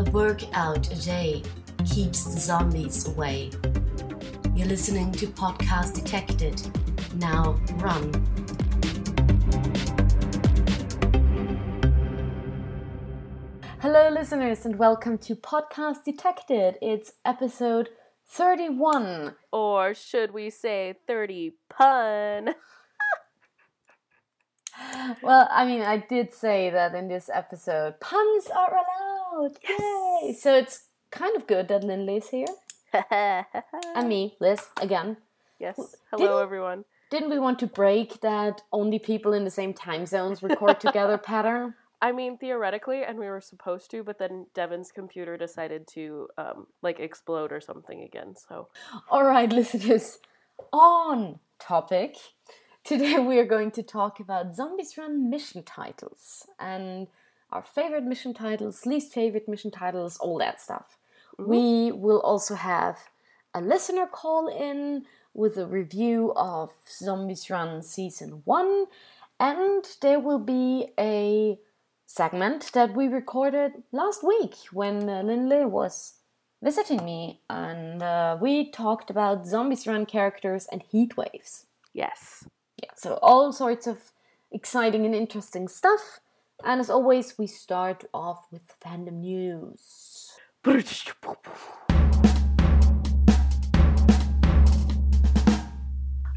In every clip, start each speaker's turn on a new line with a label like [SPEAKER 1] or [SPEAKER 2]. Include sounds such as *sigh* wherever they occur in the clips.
[SPEAKER 1] A workout a day keeps the zombies away. You're listening to Podcast Detected. Now run.
[SPEAKER 2] Hello, listeners, and welcome to Podcast Detected. It's episode 31.
[SPEAKER 3] Or should we say 30 pun? *laughs*
[SPEAKER 2] Well, I mean, I did say that in this episode, puns are allowed. Yay! So it's kind of good that Lindley's here. *laughs* And me, Liz, again.
[SPEAKER 3] yes.
[SPEAKER 2] Didn't-
[SPEAKER 3] Hello, everyone.
[SPEAKER 2] Didn't we want to break that only people in the same time zones record *laughs* together pattern?
[SPEAKER 3] I mean, theoretically, and we were supposed to, but then Devin's computer decided to, um, like, explode or something again. So,
[SPEAKER 2] All right, *laughs* listeners, on topic. Today we are going to talk about Zombies Run mission titles and our favorite mission titles, least favorite mission titles, all that stuff. We will also have a listener call in with a review of Zombies Run Season 1, and there will be a segment that we recorded last week when uh, Lindley was visiting me, and uh, we talked about Zombies Run characters and heat waves.
[SPEAKER 3] yes.
[SPEAKER 2] Yeah, so all sorts of exciting and interesting stuff. And as always, we start off with fandom news.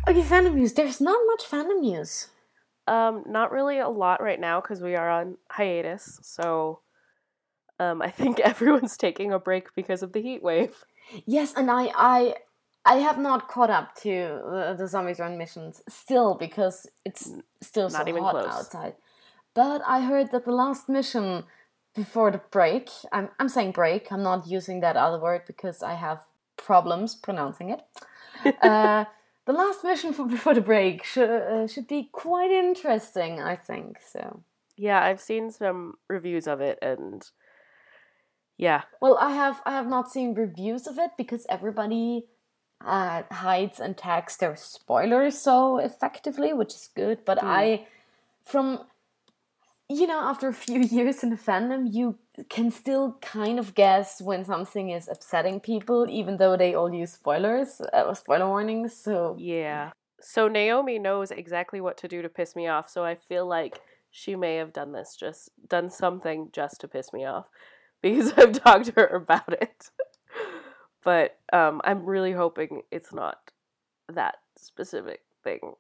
[SPEAKER 2] Okay, fandom news. There's not much fandom news.
[SPEAKER 3] Um, not really a lot right now because we are on hiatus. So, um, I think *laughs* everyone's taking a break because of the heat wave.
[SPEAKER 2] Yes, and I, I, I have not caught up to uh, the Zombies Run missions still because it's still so
[SPEAKER 3] Not even
[SPEAKER 2] hot
[SPEAKER 3] close.
[SPEAKER 2] outside. But I heard that the last mission before the break, I'm, I'm saying break, I'm not using that other word because I have problems pronouncing it. *laughs* uh, the last mission for, *laughs* before the break should, uh, should be quite interesting, I think. So,
[SPEAKER 3] Yeah, I've seen some reviews of it, and yeah,
[SPEAKER 2] well, I have I have not seen reviews of it because everybody uh, hides and tags their spoilers so effectively, which is good. But I, from you know, after a few *laughs* years in the fandom, you can still kind of guess when something is upsetting people, even though they all use spoilers, uh, spoiler warnings. So
[SPEAKER 3] Yeah. So Naomi knows exactly what to do to piss me off, so I feel like she may have done this just done something just to piss me off *laughs* because I've talked to her about it. *laughs* but um I'm really hoping it's not that specific thing.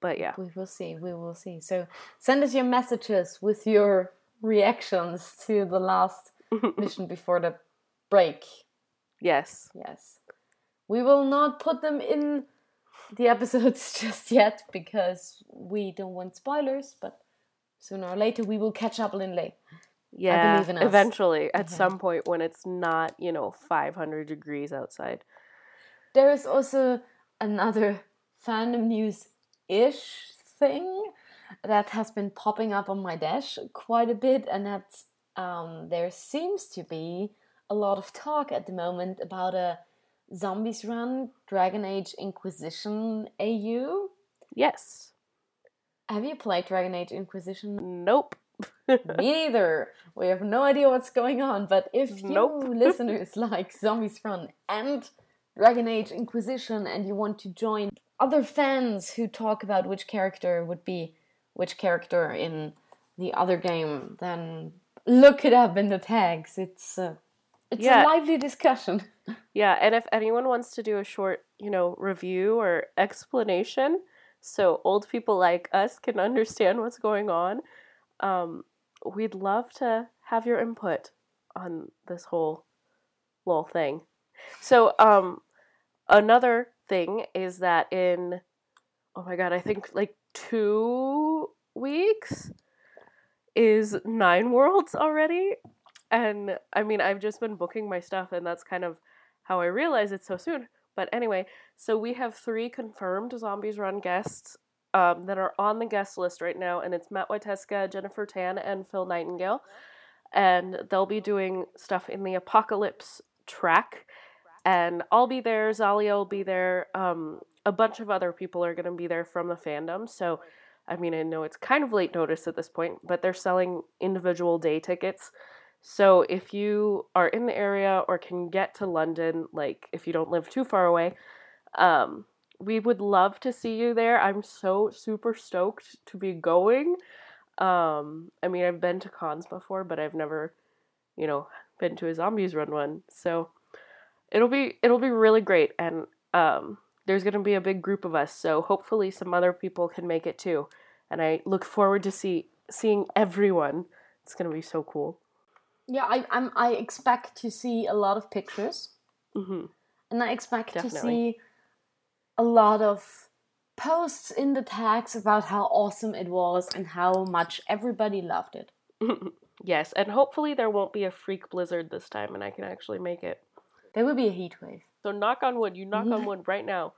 [SPEAKER 3] But yeah.
[SPEAKER 2] we will see. We will see. So send us your messages with your reactions to the last *laughs* mission before the break.
[SPEAKER 3] yes.
[SPEAKER 2] Yes. We will not put them in the episodes *laughs* just yet because we don't want spoilers, but sooner or later we will catch up, Lindley.
[SPEAKER 3] Yeah.
[SPEAKER 2] believe in us.
[SPEAKER 3] Eventually at
[SPEAKER 2] Okay.
[SPEAKER 3] some point when it's not, you know, 500 degrees outside.
[SPEAKER 2] There is also another fandom news ish thing that has been popping up on my dash quite a bit, and that um, there seems to be a lot of talk at the moment about a Zombies Run Dragon Age Inquisition AU.
[SPEAKER 3] Yes.
[SPEAKER 2] Have you played Dragon Age Inquisition?
[SPEAKER 3] Nope. *laughs*
[SPEAKER 2] Me neither. We have no idea what's going on, but if you
[SPEAKER 3] Nope. *laughs*
[SPEAKER 2] listeners like Zombies Run and Dragon Age Inquisition and you want to join other fans who talk about which character would be which character in the other game, then look it up in the tags. It's uh, it's
[SPEAKER 3] Yeah.
[SPEAKER 2] a lively discussion. *laughs*
[SPEAKER 3] Yeah, and if anyone wants to do a short, you know, review or explanation so old people like us can understand what's going on, um, we'd love to have your input on this whole little thing. So, um, another thing is that in, oh my god, I think like two weeks is Nine Worlds already. And I mean, I've just been booking my stuff, and that's kind of how I realize it's so soon. But anyway, so we have three confirmed Zombies Run guests um, that are on the guest list right now, and it's Matt Wieteska, Jennifer Tan, and Phil Nightingale. And they'll be doing stuff in the Apocalypse track. And I'll be there, Zalia will be there. Um, a bunch of other people are going to be there from the fandom. So, I mean, I know it's kind of late notice at this point, but they're selling individual day tickets. So if you are in the area or can get to London, like if you don't live too far away, um, we would love to see you there. I'm so super stoked to be going. Um, I mean, I've been to cons before, but I've never, you know, been to a zombies run one. So it'll be it'll be really great, and um, there's gonna be a big group of us. So hopefully, some other people can make it too. And I look forward to see seeing everyone. It's gonna be so cool.
[SPEAKER 2] Yeah, I I'm, I expect to see a lot of pictures,
[SPEAKER 3] hmm
[SPEAKER 2] and I expect to see a lot of posts in the tags about how awesome it was and how much everybody loved it. *laughs*
[SPEAKER 3] yes, and hopefully there won't be a freak blizzard this time, and I can actually make it.
[SPEAKER 2] There will be a heat wave.
[SPEAKER 3] So knock on wood. You knock on wood right now.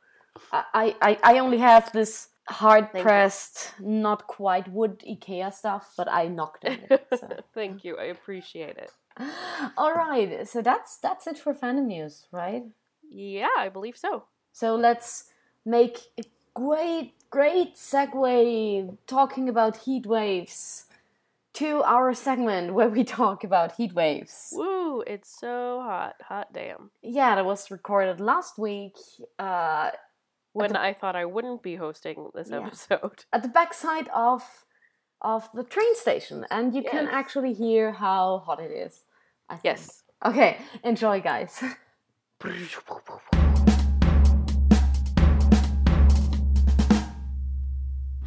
[SPEAKER 2] I, I, I only have this hard
[SPEAKER 3] Thank you.
[SPEAKER 2] pressed, not quite wood IKEA stuff, but I knocked on it. So. *laughs*
[SPEAKER 3] Thank you. I appreciate it. *laughs*
[SPEAKER 2] All right, so that's that's it for fandom news, right?
[SPEAKER 3] Yeah, I believe so.
[SPEAKER 2] So let's make a great, great segue talking about heat waves to our segment where we talk about heat waves.
[SPEAKER 3] Woo! It's so hot. Hot damn.
[SPEAKER 2] Yeah, that was recorded last week uh,
[SPEAKER 3] When I thought I wouldn't be hosting this
[SPEAKER 2] Yeah.
[SPEAKER 3] episode.
[SPEAKER 2] at the backside of of the train station, and you can actually hear how hot it is.
[SPEAKER 3] Yes.
[SPEAKER 2] Okay, enjoy, guys. *laughs*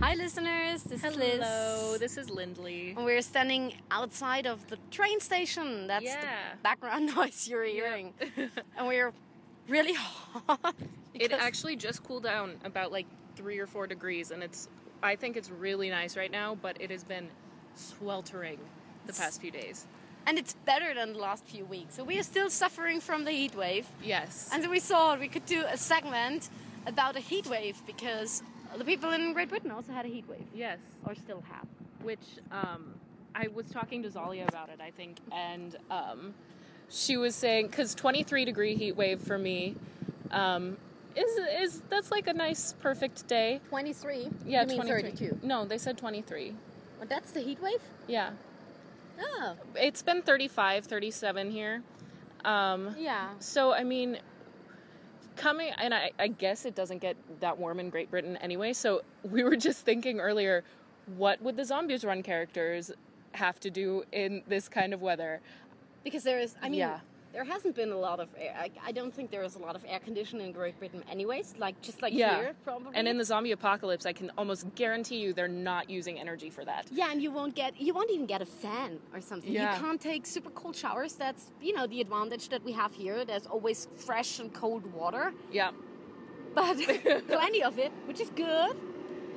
[SPEAKER 1] Hi, listeners. This is Liz.
[SPEAKER 4] Hello, this is Lindley.
[SPEAKER 1] And We're standing outside of the train station. That's
[SPEAKER 4] Yeah.
[SPEAKER 1] the background *laughs* noise you're hearing. *laughs* and we're really hot.
[SPEAKER 4] It actually just cooled down about like three or four degrees, and it's. I think it's really nice right now, but it has been sweltering the past few days.
[SPEAKER 1] and it's better than the last few weeks. So we are still suffering from the heat wave.
[SPEAKER 4] Yes.
[SPEAKER 1] And so we thought we could do a segment about a heat wave because the people in Great Britain also had a heat wave,
[SPEAKER 4] yes.
[SPEAKER 1] or still have.
[SPEAKER 4] Which um, I was talking to Zalia about it, I think, and um, she was saying because 23 degree heat wave for me um, is is that's like a nice perfect day.
[SPEAKER 1] 23?
[SPEAKER 4] Yeah,
[SPEAKER 1] you mean
[SPEAKER 4] 23.
[SPEAKER 1] 32?
[SPEAKER 4] No, they said 23.
[SPEAKER 1] Well, that's the heat wave?
[SPEAKER 4] Yeah.
[SPEAKER 1] Oh,
[SPEAKER 4] It's been 35, 37 here. Um,
[SPEAKER 1] yeah.
[SPEAKER 4] So I mean, coming and I, I guess it doesn't get that warm in Great Britain anyway. So *laughs* we were just thinking earlier, what would the Zombies Run characters have to do in this kind of weather?
[SPEAKER 1] Because there is, I mean,
[SPEAKER 4] Yeah.
[SPEAKER 1] There hasn't been a lot of air. I, I don't think there is a lot of air conditioning in Great Britain, anyways. Like just like
[SPEAKER 4] Yeah.
[SPEAKER 1] here, probably.
[SPEAKER 4] And in the zombie apocalypse, I can almost guarantee you they're not using energy for that.
[SPEAKER 1] yeah, and you won't get, you won't even get a fan or something.
[SPEAKER 4] Yeah.
[SPEAKER 1] You can't take super cold showers. That's you know the advantage that we have here. There's always fresh and cold water,
[SPEAKER 4] Yeah.
[SPEAKER 1] but *laughs* plenty of it, which is good.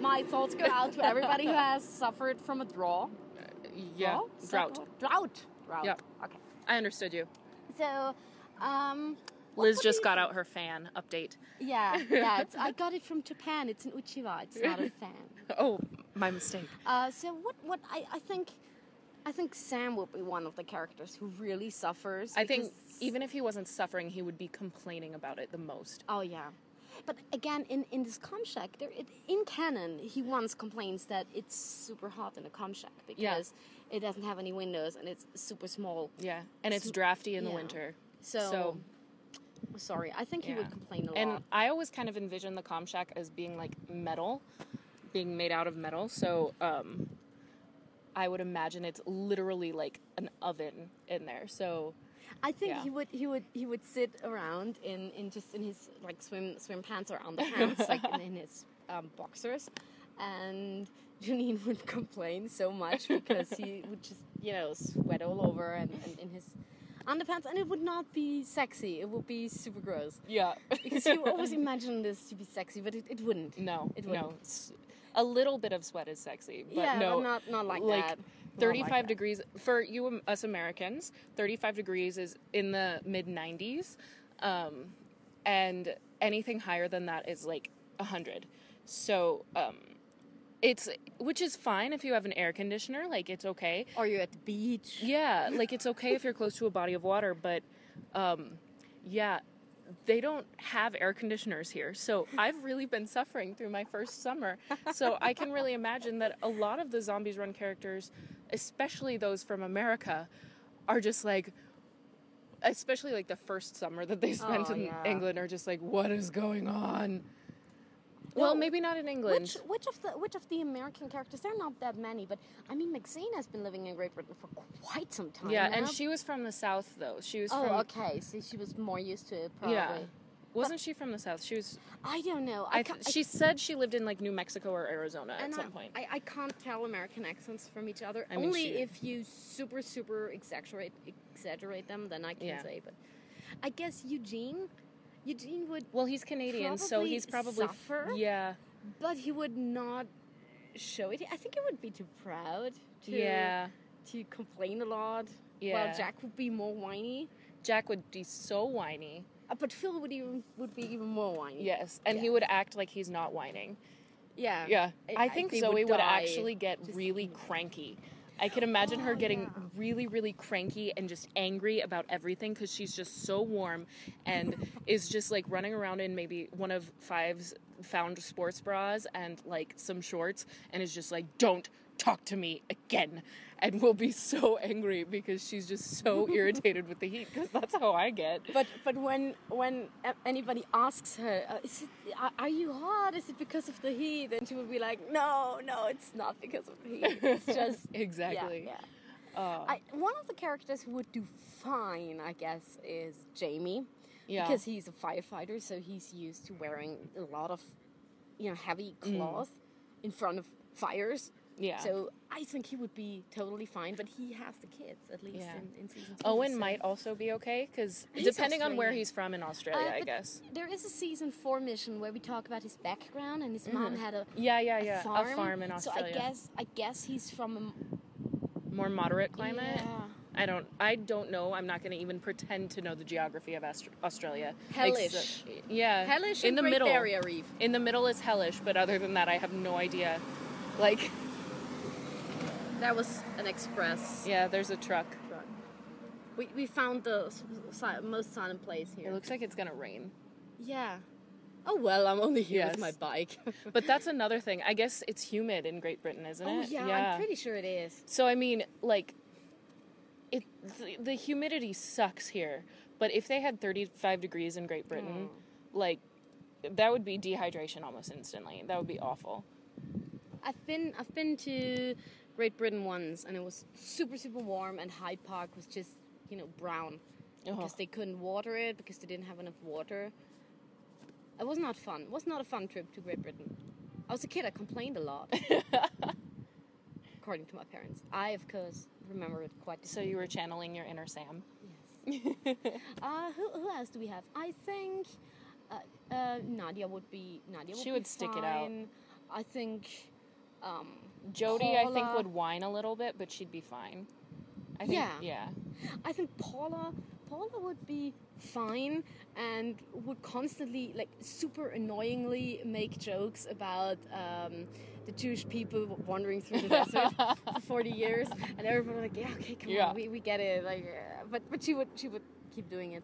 [SPEAKER 1] My thoughts go out to everybody who has *laughs* suffered from a draw.
[SPEAKER 4] Yeah.
[SPEAKER 1] Draw?
[SPEAKER 4] Drought.
[SPEAKER 1] Drought. Drought.
[SPEAKER 4] Yeah.
[SPEAKER 1] Okay.
[SPEAKER 4] I understood you.
[SPEAKER 1] So, um,
[SPEAKER 4] Liz just got out her fan update.
[SPEAKER 1] Yeah, *laughs* yeah. It's, I got it from Japan. It's an Uchiwa. It's not a *laughs* fan.
[SPEAKER 4] Oh, my mistake.
[SPEAKER 1] Uh, so what? What I, I think, I think Sam would be one of the characters who really suffers.
[SPEAKER 4] I think even if he wasn't suffering, he would be complaining about it the most.
[SPEAKER 1] Oh yeah. But again, in, in this com shack, there, it, in canon, he once complains that it's super hot in a com shack because it doesn't have any windows and it's super small.
[SPEAKER 4] Yeah, and it's drafty in the winter.
[SPEAKER 1] So,
[SPEAKER 4] So-
[SPEAKER 1] sorry, I think he would complain a lot.
[SPEAKER 4] And I always kind of envision the com shack as being like metal, being made out of metal. So um, I would imagine it's literally like an oven in there. So
[SPEAKER 1] I think
[SPEAKER 4] Yeah.
[SPEAKER 1] he would he would he would sit around in, in just in his like swim swim pants or *laughs* underpants like in, in his um, boxers, and Janine would complain so much because he *laughs* would just you know sweat all over and, and in his underpants, and it would not be sexy. It would be super gross
[SPEAKER 4] yeah,
[SPEAKER 1] because you *laughs* always imagine this to be sexy, but it, it wouldn't.
[SPEAKER 4] no,
[SPEAKER 1] It wouldn't.
[SPEAKER 4] it's, a little bit of sweat is sexy, but
[SPEAKER 1] yeah,
[SPEAKER 4] no,
[SPEAKER 1] but not not like,
[SPEAKER 4] like,
[SPEAKER 1] that. Not like
[SPEAKER 4] 35
[SPEAKER 1] that.
[SPEAKER 4] degrees for you um, us Americans. 35 degrees is in the mid 90s, um, and anything higher than that is like 100. So um, it's which is fine if you have an air conditioner. Like it's okay.
[SPEAKER 1] Or you're at the beach.
[SPEAKER 4] Yeah, like it's okay if you're close to a body of water, but um, yeah, they don't have air conditioners here. So I've really been suffering through my first summer. So I can really imagine that a lot of the Zombies Run characters, especially those from America, are just like especially like the first summer that they *laughs* spent
[SPEAKER 2] Oh,
[SPEAKER 4] in
[SPEAKER 2] yeah.
[SPEAKER 4] England are just like what is going on? Well, maybe not in England.
[SPEAKER 2] Which which of the which of the American characters? There are not that many, but I mean, Maxine has been living in Great Britain for quite some time.
[SPEAKER 4] yeah,
[SPEAKER 2] now.
[SPEAKER 4] and she was from the south though. She was
[SPEAKER 2] Oh,
[SPEAKER 4] from
[SPEAKER 2] okay. So she was more used to it, probably.
[SPEAKER 4] Yeah. Wasn't she from the south? She was
[SPEAKER 2] I don't know.
[SPEAKER 4] I th- she said she lived in like New Mexico or Arizona at some
[SPEAKER 2] I,
[SPEAKER 4] point.
[SPEAKER 2] I, I can't tell American accents from each other.
[SPEAKER 4] I mean,
[SPEAKER 2] Only
[SPEAKER 4] she-
[SPEAKER 2] if you super super exaggerate exaggerate them, then I can
[SPEAKER 4] Yeah.
[SPEAKER 2] say. But I guess Eugene, Eugene would,
[SPEAKER 4] well, he's Canadian, so he's probably
[SPEAKER 2] suffer.
[SPEAKER 4] yeah.
[SPEAKER 2] but he would not show it. I think he would be too proud to
[SPEAKER 4] Yeah.
[SPEAKER 2] to complain a lot.
[SPEAKER 4] Yeah.
[SPEAKER 2] While Jack would be more whiny.
[SPEAKER 4] Jack would be so whiny.
[SPEAKER 2] Uh, but Phil would even would be even more whiny.
[SPEAKER 4] Yes, and he would act like he's not whining.
[SPEAKER 2] Yeah.
[SPEAKER 4] Yeah,
[SPEAKER 2] I-
[SPEAKER 4] I, think Zoe
[SPEAKER 2] would
[SPEAKER 4] would, actually get really cranky. I can imagine her getting really, really cranky and just angry about everything because she's just so warm and is just like running around in maybe one of Five's found sports bras and like some shorts and is just like, don't talk to me again. And will be so angry because she's just so *laughs* irritated with the heat because that's how I get.
[SPEAKER 2] But but when when anybody asks her, uh, is it, are, you hot? Is it because of the heat? And she would be like, No, no, it's not because of the heat. It's *laughs* just
[SPEAKER 4] Exactly.
[SPEAKER 2] Yeah,
[SPEAKER 4] Oh.
[SPEAKER 2] I, one of the characters who would do fine, I guess, is Jamie.
[SPEAKER 4] Yeah.
[SPEAKER 2] Because he's a firefighter, so he's used to wearing a lot of, you know, heavy cloth in front of fires.
[SPEAKER 4] Yeah.
[SPEAKER 2] So I think he would be totally fine, but he has the kids at least
[SPEAKER 4] Yeah.
[SPEAKER 2] in, in season two.
[SPEAKER 4] Owen
[SPEAKER 2] so-
[SPEAKER 4] might also be okay because
[SPEAKER 2] He's
[SPEAKER 4] depending on where he's from in Australia,
[SPEAKER 2] Uh,
[SPEAKER 4] I guess.
[SPEAKER 2] There is a season four mission where we talk about his background, and his mom had a,
[SPEAKER 4] Yeah, yeah,
[SPEAKER 2] a
[SPEAKER 4] yeah.
[SPEAKER 2] farm.
[SPEAKER 4] A farm in Australia.
[SPEAKER 2] So I guess I guess he's from a m-
[SPEAKER 4] More moderate climate.
[SPEAKER 2] Yeah.
[SPEAKER 4] I don't. I don't know. I'm not going to even pretend to know the geography of Aust- Australia.
[SPEAKER 2] Hellish.
[SPEAKER 4] Ex- yeah.
[SPEAKER 2] hellish
[SPEAKER 4] in
[SPEAKER 2] and
[SPEAKER 4] the
[SPEAKER 2] Great
[SPEAKER 4] middle.
[SPEAKER 2] Barrier Reef.
[SPEAKER 4] In the middle is hellish, but other than that, I have no idea. Like,
[SPEAKER 2] That was an express.
[SPEAKER 4] yeah, there's a truck.
[SPEAKER 2] truck. We, we found the si- most silent place here.
[SPEAKER 4] It looks like it's gonna rain.
[SPEAKER 2] yeah. Oh well, I'm only here
[SPEAKER 4] Yes.
[SPEAKER 2] with my bike. *laughs*
[SPEAKER 4] But that's another thing. I guess it's humid in Great Britain, isn't
[SPEAKER 2] oh
[SPEAKER 4] it?
[SPEAKER 2] yeah, I'm pretty sure it is.
[SPEAKER 4] So I mean, like, it the, the humidity sucks here. But if they had 35 degrees in Great Britain, hmm. like, that would be dehydration almost instantly. That would be awful.
[SPEAKER 2] I've been I've been to Great Britain once, and it was super super warm, and Hyde Park was just you know brown because they couldn't water it because they didn't have enough water. It was not fun. It was not a fun trip to Great Britain. I was a kid. I complained a lot, *laughs* according to my parents. I of course remember it quite.
[SPEAKER 4] So you were channeling your inner Sam. *laughs*
[SPEAKER 2] Uh, who, who else do we have? I think uh, uh, Nadia would be. Nadia would
[SPEAKER 4] She would stick it out.
[SPEAKER 2] I think. Um,
[SPEAKER 4] Jody, I think, would whine a little bit, but she'd be fine. I think,
[SPEAKER 2] Yeah.
[SPEAKER 4] yeah.
[SPEAKER 2] I think Paula Paula would be fine and would constantly like super annoyingly make jokes about um, the Jewish people wandering through the desert *laughs* for 40 years and everybody like yeah okay come
[SPEAKER 4] Yeah.
[SPEAKER 2] on we, we get it like uh, but but she would she would keep doing it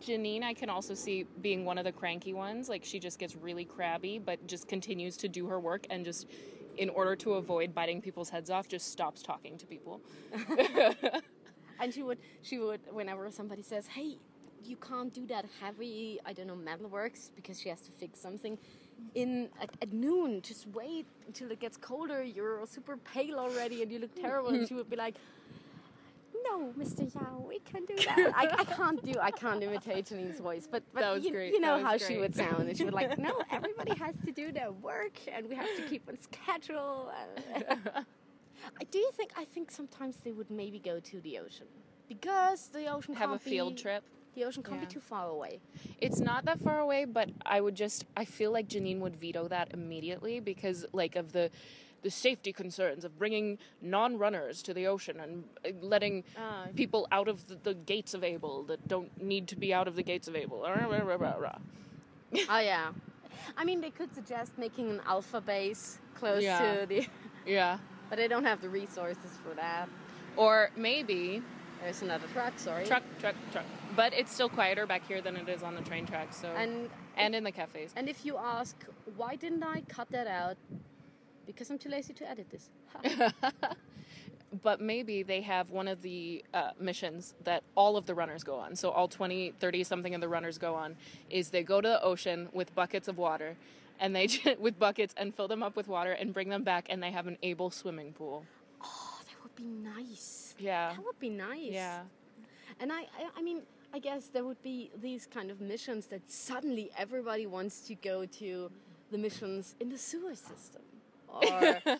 [SPEAKER 4] Janine, I can also see being one of the cranky ones. Like, she just gets really crabby, but just continues to do her work and just, in order to avoid biting people's heads off, just stops talking to people. *laughs*
[SPEAKER 2] and she would she would whenever somebody says hey you can't do that heavy i don't know metal works because she has to fix something in at, at noon just wait until it gets colder you're super pale already and you look terrible and she would be like no mr yao we can do that *laughs* I, I can't do i can't imitate janine's voice but, but
[SPEAKER 4] That was
[SPEAKER 2] you,
[SPEAKER 4] great.
[SPEAKER 2] you know
[SPEAKER 4] That
[SPEAKER 2] how
[SPEAKER 4] was
[SPEAKER 2] she would sound and she would like no *laughs* everybody has to do their work and we have to keep on schedule *laughs* I do think I think sometimes they would maybe go to the ocean because the ocean
[SPEAKER 4] Have a field
[SPEAKER 2] be,
[SPEAKER 4] trip.
[SPEAKER 2] The ocean can't
[SPEAKER 4] Yeah.
[SPEAKER 2] be too far away.
[SPEAKER 4] It's not that far away, but I would just I feel like Janine would veto that immediately because like of the the safety concerns of bringing non-runners to the ocean and uh, letting
[SPEAKER 2] Ah.
[SPEAKER 4] people out of the, the gates of Abel that don't need to be out of the gates of Abel. *laughs*
[SPEAKER 2] Oh yeah, I mean they could suggest making an alpha base close
[SPEAKER 4] Yeah.
[SPEAKER 2] to the, *laughs*
[SPEAKER 4] Yeah.
[SPEAKER 2] but they don't have the resources for that.
[SPEAKER 4] Or maybe
[SPEAKER 2] There's another truck. Sorry.
[SPEAKER 4] truck, truck, truck. But it's still quieter back here than it is on the train tracks. So
[SPEAKER 2] And
[SPEAKER 4] and in the cafes.
[SPEAKER 2] and if you ask why didn't I cut that out? Because I'm too lazy to edit this. *laughs*
[SPEAKER 4] but maybe they have one of the uh, missions that all of the runners go on. So all 20, 30 something of the runners go on is they go to the ocean with buckets of water and they *laughs* with buckets and fill them up with water and bring them back and they have an Abel swimming pool.
[SPEAKER 1] Oh, that would be nice.
[SPEAKER 4] Yeah.
[SPEAKER 1] That would be nice.
[SPEAKER 4] Yeah.
[SPEAKER 1] And I, I, I mean, I guess there would be these kind of missions that suddenly everybody wants to go to the missions in the sewer system or *laughs*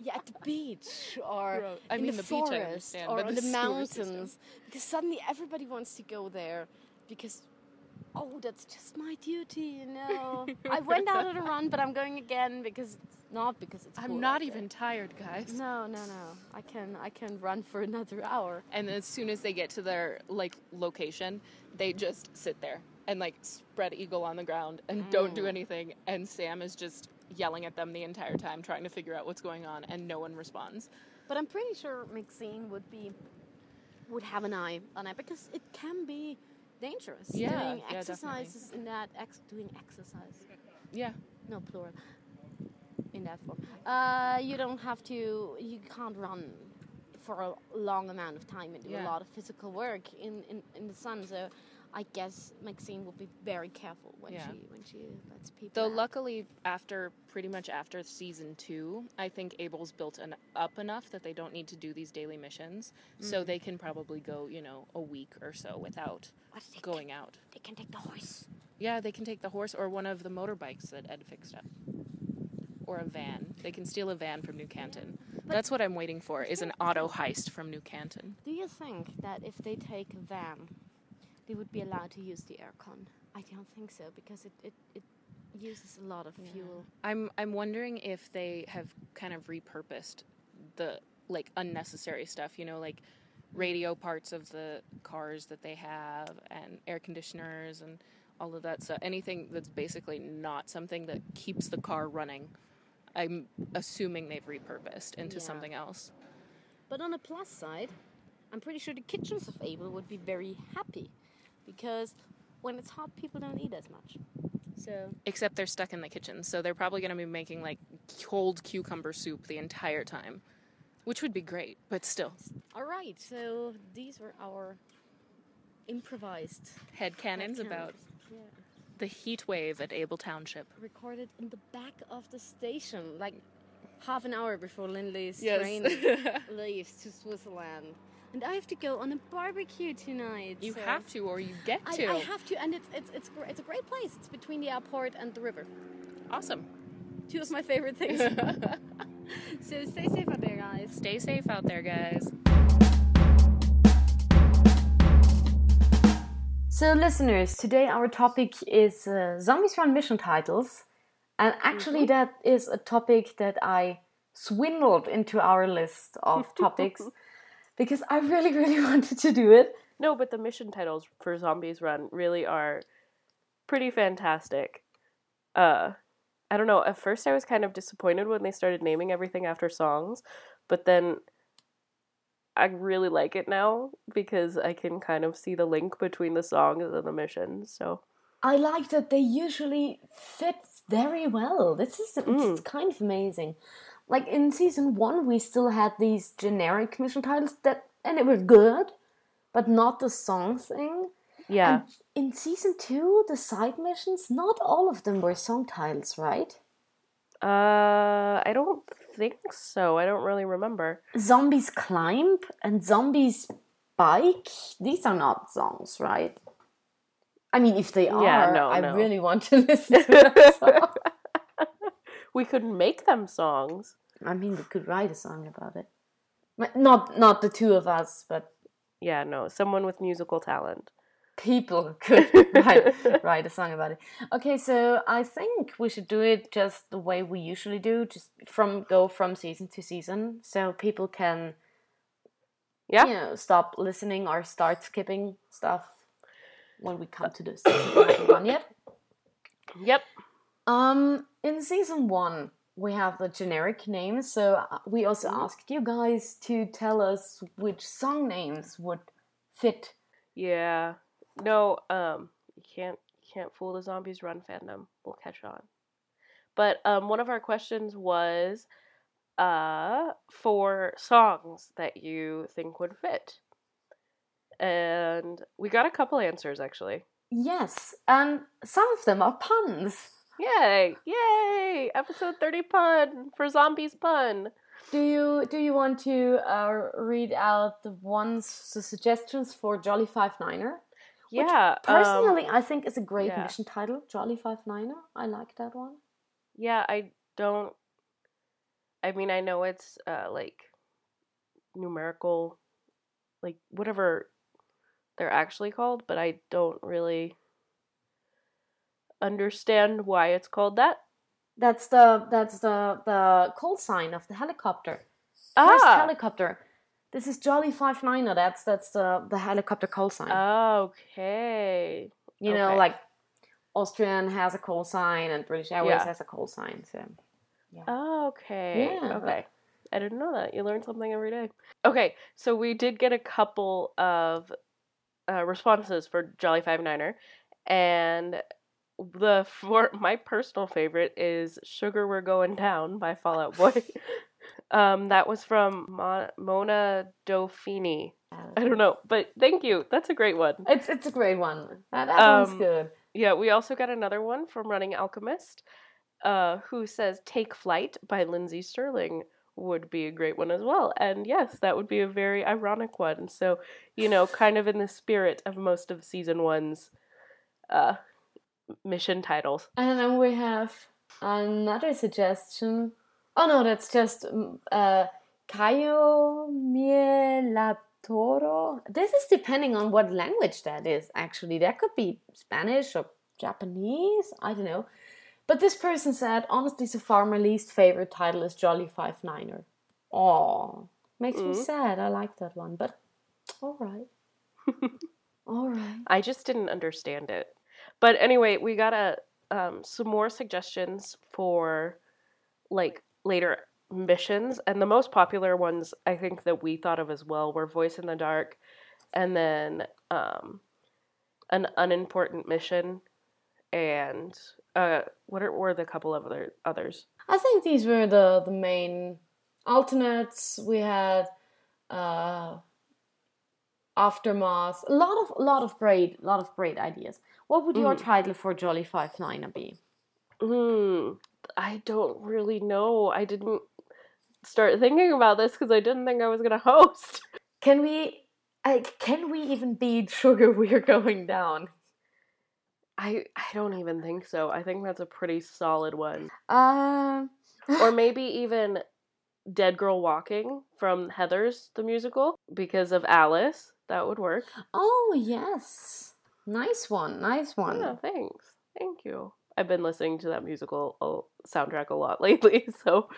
[SPEAKER 1] yeah, at the beach or
[SPEAKER 4] Right. I
[SPEAKER 1] in
[SPEAKER 4] mean,
[SPEAKER 1] the,
[SPEAKER 4] the beach
[SPEAKER 1] forest
[SPEAKER 4] understand,
[SPEAKER 1] or in
[SPEAKER 4] the
[SPEAKER 1] the, mountains because suddenly everybody wants to go there because oh, that's just my duty, you know. *laughs* I went out on a run, but I'm going again because it's not because it's.
[SPEAKER 4] I'm not
[SPEAKER 1] out there.
[SPEAKER 4] even tired, guys.
[SPEAKER 1] No, no, no. I can I can run for another hour.
[SPEAKER 4] And as soon as they get to their like location, they just sit there and like spread eagle on the ground and don't do mm. anything. And Sam is just yelling at them the entire time, trying to figure out what's going on, and no one responds.
[SPEAKER 1] But I'm pretty sure Maxine would be would have an eye on it because it can be dangerous.
[SPEAKER 4] Yeah,
[SPEAKER 1] doing
[SPEAKER 4] yeah,
[SPEAKER 1] exercises in that ex- doing exercise.
[SPEAKER 4] Yeah.
[SPEAKER 1] No plural. In that form. Uh, you don't have to. You can't run for a long amount of time and do a lot of physical work in, in, in the sun. So, I guess Maxine will be very careful when
[SPEAKER 4] Yeah.
[SPEAKER 1] she when she lets people.
[SPEAKER 4] Though
[SPEAKER 1] out.
[SPEAKER 4] luckily, after pretty much after season two, I think Abel's built an, up enough that they don't need to do these daily missions, so mm. they can probably go, you know, a week or so without going out.
[SPEAKER 1] They can take the horse.
[SPEAKER 4] Yeah, they can take the horse or one of the motorbikes that Ed fixed up, or a van. They can steal a van from New Canton. That's what I'm waiting for is an auto heist from New Canton.
[SPEAKER 1] Do you think that if they take a van, they would be allowed to use the aircon? I don't think so because it, it, it uses a lot of fuel.
[SPEAKER 4] I'm I'm wondering if they have kind of repurposed the like unnecessary stuff, you know, like radio parts of the cars that they have and air conditioners and all of that stuff. Anything that's basically not something that keeps the car running. I'm assuming they've repurposed into
[SPEAKER 1] Yeah.
[SPEAKER 4] something else.
[SPEAKER 1] But on the plus side, I'm pretty sure the kitchens of Abel would be very happy because when it's hot, people don't eat as much. So
[SPEAKER 4] Except they're stuck in the kitchen, so they're probably going to be making like cold cucumber soup the entire time, which would be great, but still.
[SPEAKER 1] all right. So these were our improvised
[SPEAKER 4] Head canons about
[SPEAKER 1] Yeah.
[SPEAKER 4] the heat wave at Abel Township.
[SPEAKER 1] recorded in the back of the station, like half an hour before Lindley's
[SPEAKER 4] Yes.
[SPEAKER 1] train *laughs* leaves to Switzerland. And I have to go on a barbecue tonight.
[SPEAKER 4] You
[SPEAKER 1] so-
[SPEAKER 4] have to, or you get to.
[SPEAKER 1] I have to, and it's it's it's it's a great place. It's between the airport and the river.
[SPEAKER 4] awesome.
[SPEAKER 1] Two of my favorite things. *laughs* so stay safe out there, guys.
[SPEAKER 4] Stay safe out there, guys.
[SPEAKER 2] So, listeners, today our topic is uh, Zombies Run mission titles. And actually, that is a topic that I swindled into our list of *laughs* topics because I really, really *laughs* wanted to do it.
[SPEAKER 3] No, but the mission titles for Zombies Run really are pretty fantastic. Uh I don't know, at first I was kind of disappointed when they started naming everything after songs, but then I really like it now because I can kind of see the link between the songs and the missions. So,
[SPEAKER 2] I like that they usually fit very well. This is it's kind of amazing. Like in season one, we still had these generic mission titles that, and it were good, but not the song thing.
[SPEAKER 3] yeah.
[SPEAKER 2] In season two, the side missions, not all of them were song titles, right?
[SPEAKER 3] Uh I don't think so. I don't really remember.
[SPEAKER 2] Zombies Climb and Zombies Bike, these are not songs, right? I mean, if they are,
[SPEAKER 3] Yeah, no,
[SPEAKER 2] I
[SPEAKER 3] no.
[SPEAKER 2] really want to *laughs* listen to *laughs* that song.
[SPEAKER 3] We could make them songs.
[SPEAKER 2] I mean, we could write a song about it. Not, not the two of us, but
[SPEAKER 3] Yeah, no, someone with musical talent.
[SPEAKER 2] people *laughs* could *laughs* write, write a song about it. Okay, so I think we should do it just the way we usually do, just from go from season to season, so people can
[SPEAKER 3] Yeah.
[SPEAKER 2] you know stop listening or start skipping stuff when we come to the season *coughs* we yet.
[SPEAKER 3] Yep.
[SPEAKER 2] Um, in season one, we have the generic names, so uh, we also asked you guys to tell us which song names would fit.
[SPEAKER 3] Yeah. No, um, you can't you can't fool the zombies run fandom. We'll catch on. But um, one of our questions was, uh, for songs that you think would fit. And we got a couple answers actually.
[SPEAKER 2] Yes, and some of them are puns.
[SPEAKER 3] Yay! Yay! Episode 30 pun for zombies pun.
[SPEAKER 2] Do you do you want to uh, read out the ones the suggestions for Jolly Five Niner?
[SPEAKER 3] Yeah.
[SPEAKER 2] Personally,
[SPEAKER 3] um,
[SPEAKER 2] I think it's a great
[SPEAKER 3] yeah.
[SPEAKER 2] mission title, Jolly Five Niner. I like that one.
[SPEAKER 3] yeah, I don't. I mean, I know it's uh, like numerical, like whatever they're actually called, but I don't really understand why it's called that.
[SPEAKER 2] That's the that's the the call sign of the helicopter. First
[SPEAKER 3] Ah,
[SPEAKER 2] helicopter. This is Jolly Five Niner. That's that's the the helicopter call sign.
[SPEAKER 3] okay.
[SPEAKER 2] you know,
[SPEAKER 3] okay.
[SPEAKER 2] like Austrian has a call sign and British Airways
[SPEAKER 3] Yeah.
[SPEAKER 2] has a call sign. So
[SPEAKER 3] Okay.
[SPEAKER 2] Yeah.
[SPEAKER 3] Okay. I didn't know that. You learn something every day. Okay, so we did get a couple of uh, responses for Jolly Five Niner, and the for *laughs* my personal favorite is "Sugar We're Going Down" by Fallout Boy. *laughs* um, that was from Mo- Mona Dauphini. I don't know, but thank you. That's a great one.
[SPEAKER 2] it's it's a great one. That, that one's
[SPEAKER 3] Um,
[SPEAKER 2] good.
[SPEAKER 3] Yeah, we also got another one from Running Alchemist, uh, who says "Take Flight" by Lindsey Stirling would be a great one as well. And yes, that would be a very ironic one. So, you know, kind of in the spirit of most of season one's uh, mission titles.
[SPEAKER 2] And then we have another suggestion. Oh no, that's just um, uh, Cayo Mielatoro. This is depending on what language that is. Actually, that could be Spanish or Japanese. I don't know. But this person said, honestly, so far my least favorite title is Jolly Five Niner. Oh, makes me
[SPEAKER 3] Mm.
[SPEAKER 2] sad. I like that one, but all right, *laughs* all right.
[SPEAKER 3] I just didn't understand it. But anyway, we got a um, some more suggestions for like later missions, and the most popular ones I think that we thought of as well were Voice in the Dark, and then um, an unimportant mission, and uh, what are, were the couple of other others?
[SPEAKER 2] I think these were the the main alternates. We had uh, aftermath. A lot of a lot of great lot of great ideas. What would your
[SPEAKER 3] Mm.
[SPEAKER 2] title for Jolly Five Niner be?
[SPEAKER 3] Hmm, I don't really know. I didn't start thinking about this because I didn't think I was gonna *laughs* host.
[SPEAKER 2] Can we? I, can we even beat Sugar? *laughs* We're going down.
[SPEAKER 3] I I don't even think so. I think that's a pretty solid one.
[SPEAKER 2] Um.
[SPEAKER 3] or *laughs* maybe even Dead Girl Walking from Heather's the musical because of Alice. That would work.
[SPEAKER 2] oh yes, nice one, nice one.
[SPEAKER 3] Yeah, thanks. Thank you. I've been listening to that musical uh, soundtrack a lot *laughs* lately, so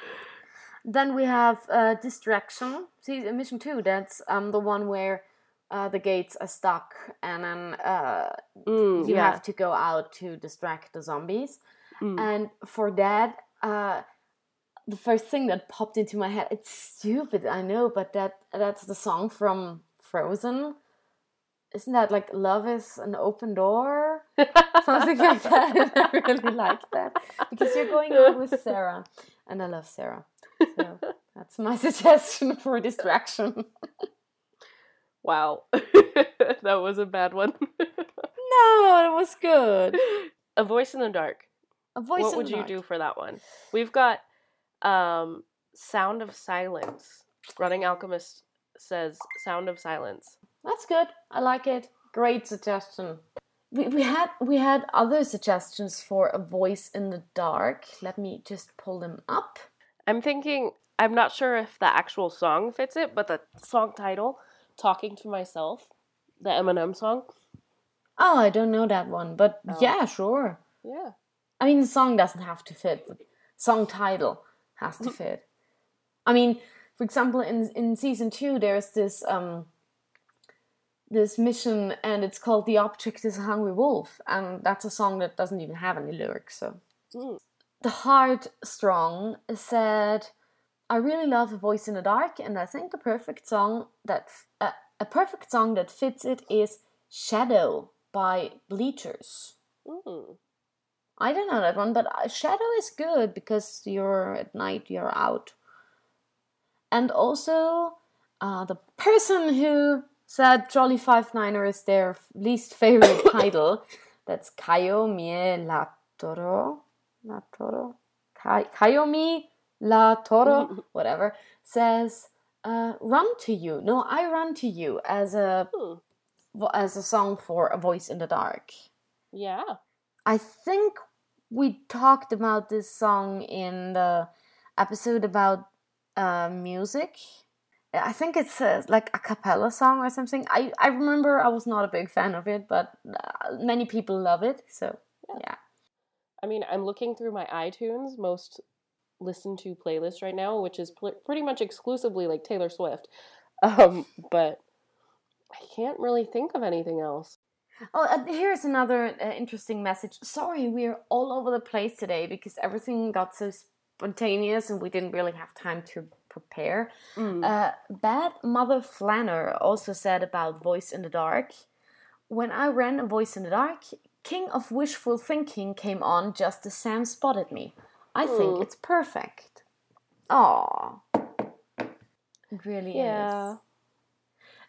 [SPEAKER 2] Then we have uh, distraction. See, uh, mission two. That's um the one where uh, the gates are stuck, and then uh,
[SPEAKER 3] mm,
[SPEAKER 2] you
[SPEAKER 3] yeah.
[SPEAKER 2] have to go out to distract the zombies.
[SPEAKER 3] Mm.
[SPEAKER 2] And for that, uh, the first thing that popped into my head. It's stupid, I know, but that that's the song from Frozen. Isn't that like "Love is an open door"? *laughs* Something like that. I really like that because you're going out with Sarah, and I love Sarah. So that's my *laughs* suggestion for distraction.
[SPEAKER 3] wow, *laughs* that was a bad one.
[SPEAKER 2] No, it was good.
[SPEAKER 3] a voice in the dark.
[SPEAKER 2] A voice.
[SPEAKER 3] what would you
[SPEAKER 2] dark.
[SPEAKER 3] do for that one? We've got um, Sound of Silence. Running Alchemist says Sound of Silence.
[SPEAKER 2] That's good. I like it. Great suggestion. We, we had we had other suggestions for a voice in the dark. Let me just pull them up.
[SPEAKER 3] I'm thinking, I'm not sure if the actual song fits it, but the song title, Talking to Myself, the Eminem song.
[SPEAKER 2] Oh, I don't know that one, but
[SPEAKER 3] Oh.
[SPEAKER 2] yeah, sure.
[SPEAKER 3] Yeah.
[SPEAKER 2] I mean, the song doesn't have to fit. The song title has to fit. I mean, for example, in in season two, there's this um this mission, and it's called "The Object Is a Hungry Wolf," and that's a song that doesn't even have any lyrics. So
[SPEAKER 3] Mm.
[SPEAKER 2] the Heart Strong said, "I really love a voice in the dark, and I think a perfect song that uh, a perfect song that fits it is Shadow by Bleachers."
[SPEAKER 3] Mm.
[SPEAKER 2] I don't know that one, but uh, Shadow is good because you're at night, you're out, and also uh, the person who said Jolly Five Niner is their least favorite *coughs* title. That's Kayomi La Toro. La Toro? Kai- Kayomi La Toro, whatever, says uh, "Run to You." No, I run to you as a vo- as a song for a voice in the dark.
[SPEAKER 3] Yeah.
[SPEAKER 2] I think we talked about this song in the episode about uh, music. I think it's uh, like a cappella song or something. I, I remember I was not a big fan of it, but uh, many people love it. So yeah.
[SPEAKER 3] I mean, I'm looking through my iTunes most listened to playlist right now, which is pl- pretty much exclusively like Taylor Swift. Um, but I can't really think of anything else.
[SPEAKER 2] Oh, uh, here's another uh, interesting message. Sorry, we're all over the place today because everything got so spontaneous and we didn't really have time to prepare.
[SPEAKER 3] Mm.
[SPEAKER 2] Uh, Bad Mother Flanner also said about Voice in the Dark. When I ran a Voice in the Dark, King of Wishful Thinking came on just as Sam spotted me. I think
[SPEAKER 3] Mm.
[SPEAKER 2] it's perfect. Aww. It really
[SPEAKER 3] Yeah.
[SPEAKER 2] is.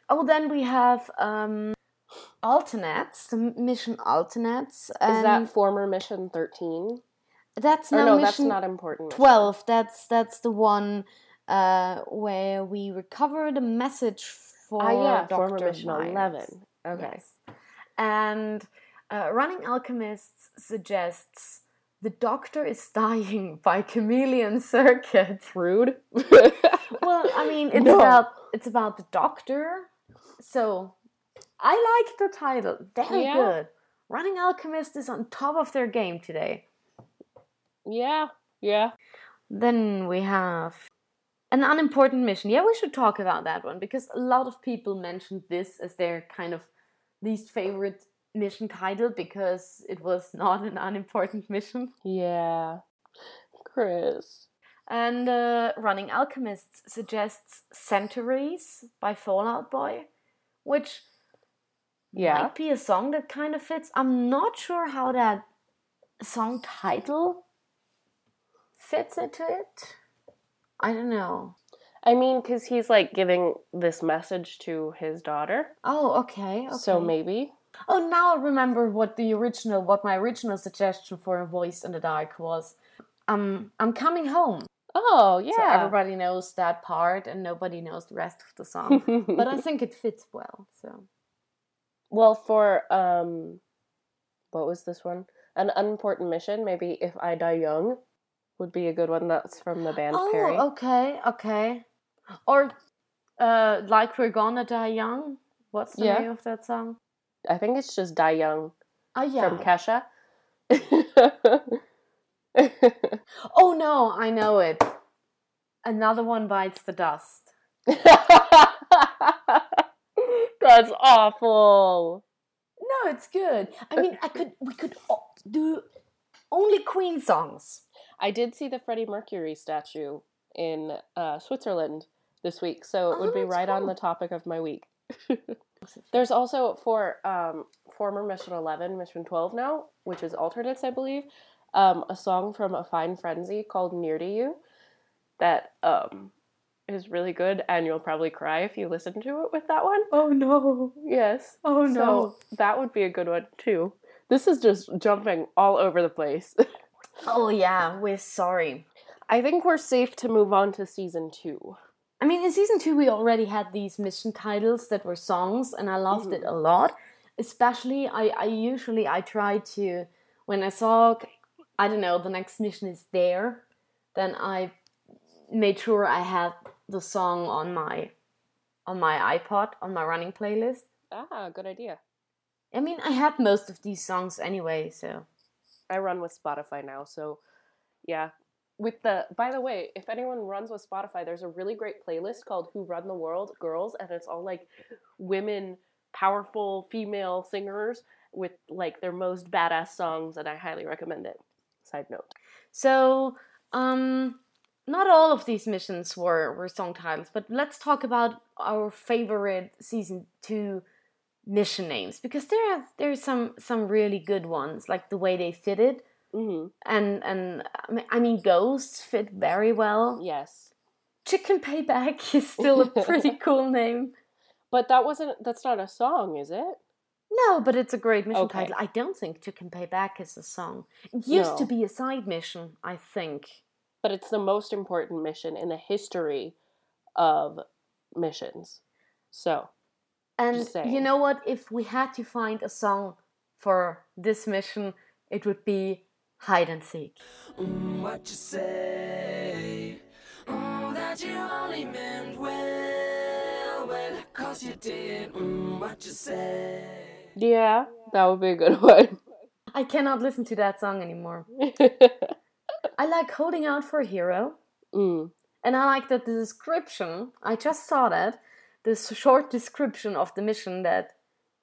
[SPEAKER 2] Oh, then we have um, alternates, the mission alternates.
[SPEAKER 3] Is that former mission 13?
[SPEAKER 2] that's now
[SPEAKER 3] no,
[SPEAKER 2] mission
[SPEAKER 3] that's not important.
[SPEAKER 2] 12 that's that's the one uh where we recovered a message for
[SPEAKER 3] Ah, yeah,
[SPEAKER 2] Dr.
[SPEAKER 3] former mission
[SPEAKER 2] Myers.
[SPEAKER 3] 11. Okay.
[SPEAKER 2] Yes. and uh, running alchemists suggests the doctor is dying *laughs* by chameleon circuit
[SPEAKER 3] Rude.
[SPEAKER 2] well i mean *laughs* it's
[SPEAKER 3] No.
[SPEAKER 2] about it's about the doctor so i like the title very
[SPEAKER 3] Yeah.
[SPEAKER 2] good running alchemist is on top of their game today
[SPEAKER 3] yeah, yeah.
[SPEAKER 2] Then we have an unimportant mission. Yeah, we should talk about that one because a lot of people mentioned this as their kind of least favorite mission title because it was *laughs* not an unimportant mission.
[SPEAKER 3] Yeah. Chris.
[SPEAKER 2] And uh, Running Alchemists suggests Centuries by Fallout Boy, which
[SPEAKER 3] Yeah.
[SPEAKER 2] might be a song that kind of fits. I'm not sure how that song title fits into it. I don't know.
[SPEAKER 3] I mean, because he's like giving this message to his daughter.
[SPEAKER 2] Oh, okay. okay.
[SPEAKER 3] So maybe.
[SPEAKER 2] Oh, now I remember what the original, what my original suggestion for a voice in the dark was. Um, I'm coming home.
[SPEAKER 3] Oh, yeah.
[SPEAKER 2] So everybody knows that part, and nobody knows the rest of the song. *laughs* but I think it fits well. So
[SPEAKER 3] well, for um, what was this one? An unimportant mission. Maybe if I die young, would be a good one. That's from the band
[SPEAKER 2] oh,
[SPEAKER 3] Perry.
[SPEAKER 2] okay, okay. Or uh, like we're gonna die young. What's the
[SPEAKER 3] Yeah.
[SPEAKER 2] name of that song?
[SPEAKER 3] I think it's just Die Young
[SPEAKER 2] Oh yeah.
[SPEAKER 3] from Kesha. *laughs*
[SPEAKER 2] oh no, I know it. Another one bites the dust. *laughs*
[SPEAKER 3] That's awful.
[SPEAKER 2] No, it's good. I mean, I could we could do only Queen songs.
[SPEAKER 3] I did see the Freddie Mercury statue in uh, Switzerland this week, so it
[SPEAKER 2] Oh,
[SPEAKER 3] would be
[SPEAKER 2] that's
[SPEAKER 3] right on the topic of my week. *laughs* There's also for um, former Mission 11, Mission 12 now, which is alternates, I believe, um, a song from A Fine Frenzy called Near to You that um, is really good, and you'll probably cry if you listen to it with that one.
[SPEAKER 2] Oh no!
[SPEAKER 3] Yes.
[SPEAKER 2] Oh no.
[SPEAKER 3] So that would be a good one too. This is just jumping all over the place. *laughs*
[SPEAKER 2] Oh yeah, we're sorry.
[SPEAKER 3] I think we're safe to move on to season two.
[SPEAKER 2] I mean, in season two, we already had these mission titles that were songs, and I loved it mm-hmm. a lot. Especially, I, I usually I try to when I saw I don't know the next mission is there, then I made sure I had the song on my on my iPod on my running playlist.
[SPEAKER 3] Ah, good idea.
[SPEAKER 2] I mean, I had most of these songs anyway, so
[SPEAKER 3] I run with Spotify now, so yeah. With the by the way, if anyone runs with Spotify, there's a really great playlist called Who Run the World Girls and it's all like women powerful female singers with like their most badass songs and I highly recommend it. Side note.
[SPEAKER 2] So, um, not all of these missions were, were song titles, but let's talk about our favorite season two mission names because there are there are some some really good ones, like the way they fitted,
[SPEAKER 3] Mhm.
[SPEAKER 2] and and I mean- ghosts fit very well.
[SPEAKER 3] Yes.
[SPEAKER 2] Chicken Payback *laughs* is still a pretty *laughs* cool name.
[SPEAKER 3] But that wasn't. That's not a song, is it?
[SPEAKER 2] No, but it's a great mission
[SPEAKER 3] Okay.
[SPEAKER 2] title. I don't think Chicken Payback is a song. It used to be a side mission, I think.
[SPEAKER 3] But it's the most important mission in the history of missions. So
[SPEAKER 2] And
[SPEAKER 3] Just
[SPEAKER 2] you know what? If we had to find a song for this mission, it would be Hide and Seek.
[SPEAKER 5] Mm, what you say? Mm, that you only meant well, well, cause you did. Mm, what you say?
[SPEAKER 3] yeah, that would be a good *laughs* one.
[SPEAKER 2] I cannot listen to that song anymore. *laughs* I like Holding Out for a Hero.
[SPEAKER 3] mm.
[SPEAKER 2] And I like that the description, I just saw that, this short description of the mission that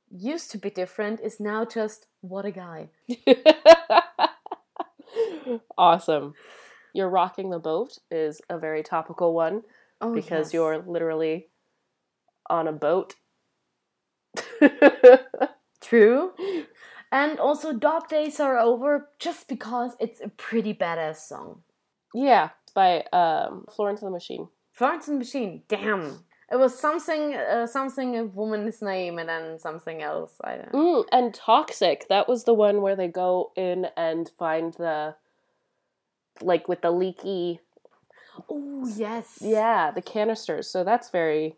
[SPEAKER 2] used to be different is now just what a guy. *laughs*
[SPEAKER 3] awesome. You're rocking the boat is a very topical one
[SPEAKER 2] Oh,
[SPEAKER 3] because
[SPEAKER 2] yes.
[SPEAKER 3] you're literally on a boat. *laughs*
[SPEAKER 2] True. And also, Dog Days Are Over just because it's a pretty badass song.
[SPEAKER 3] yeah, by um, Florence and the Machine.
[SPEAKER 2] Florence and the Machine, damn. It was something, uh, something a woman's name and then something else. I don't
[SPEAKER 3] Mm, and Toxic, that was the one where they go in and find the, like with the leaky,
[SPEAKER 2] Oh, yes.
[SPEAKER 3] yeah, the canisters. So that's very,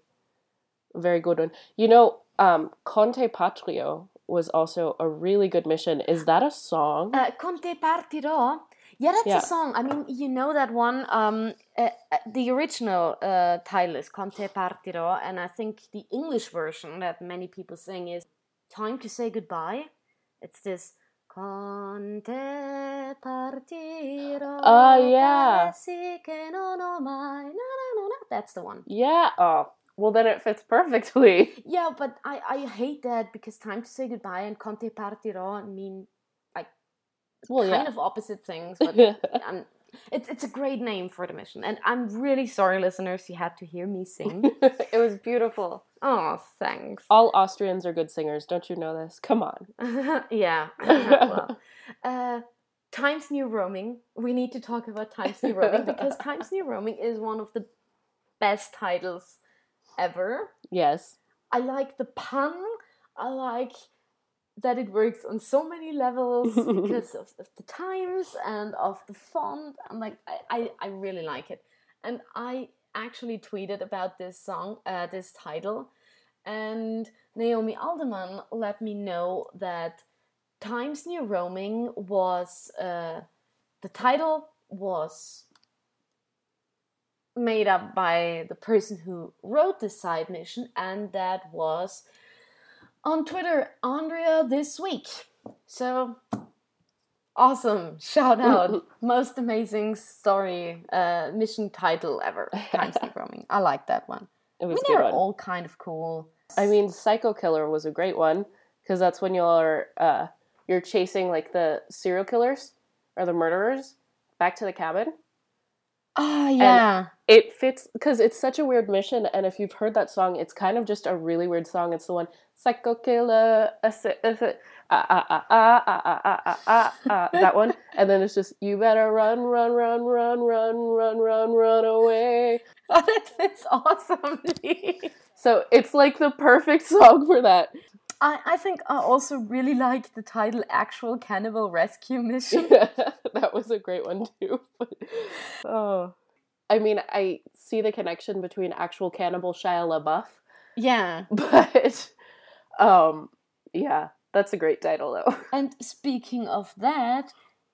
[SPEAKER 3] very good one. You know, um, Conte Partirò was also a really good mission. Is that a song?
[SPEAKER 2] Uh, Conte Partirò. Yeah, that's
[SPEAKER 3] Yeah.
[SPEAKER 2] a song. I mean, you know that one. Um, uh, uh, the original uh, title is Conte Partirò, and I think the English version that many people sing is Time to Say Goodbye. It's this Conte Partirò.
[SPEAKER 3] Ah, yeah.
[SPEAKER 2] That's the one.
[SPEAKER 3] Yeah. Oh, well then it fits perfectly. *laughs*
[SPEAKER 2] Yeah, but I, I hate that because Time to Say Goodbye and Conte Partirò mean like
[SPEAKER 3] Well,
[SPEAKER 2] kind
[SPEAKER 3] yeah.
[SPEAKER 2] of opposite things, but *laughs* um, it's it's a great name for the mission, and I'm really sorry, listeners, you had to hear me sing. *laughs*
[SPEAKER 3] it was beautiful.
[SPEAKER 2] oh, thanks.
[SPEAKER 3] All Austrians are good singers. Don't you know this? Come on.
[SPEAKER 2] yeah. well, uh, Times New Roaming. We need to talk about Times New Roaming because Times New Roaming is one of the best titles ever.
[SPEAKER 3] Yes.
[SPEAKER 2] I like the pun. I like that it works on so many levels *laughs* because of, of the times and of the font. I'm like, I, I, I really like it. And I actually tweeted about this song, uh, this title, and Naomi Alderman let me know that Times New Roaming was, uh, the title was made up by the person who wrote this side mission, and that was on Twitter, Andrea this week. So awesome! Shout *laughs* out! Most amazing story uh, mission title ever. Times New Roaming. I like that one.
[SPEAKER 3] It
[SPEAKER 2] I
[SPEAKER 3] was
[SPEAKER 2] mean,
[SPEAKER 3] good
[SPEAKER 2] they're
[SPEAKER 3] one.
[SPEAKER 2] all kind of cool.
[SPEAKER 3] I mean, Psycho Killer was a great one because that's when you're uh, you're chasing like the serial killers or the murderers back to the cabin.
[SPEAKER 2] Oh, yeah.
[SPEAKER 3] And it fits because it's such a weird mission. And if you've heard that song, it's kind of just a really weird song. It's the one Psycho Killer. That one. And then it's just, you better run, run, run, run, run, run, run, run away.
[SPEAKER 2] Oh, that fits awesomely.
[SPEAKER 3] so it's like the perfect song for that.
[SPEAKER 2] I, I think I also really like the title Actual Cannibal Rescue Mission. *laughs*
[SPEAKER 3] that was a great one too. *laughs* oh, I mean, I see the connection between actual cannibal Shia LaBeouf,
[SPEAKER 2] yeah. *laughs*
[SPEAKER 3] but um, yeah, that's a great title though.
[SPEAKER 2] And speaking of that,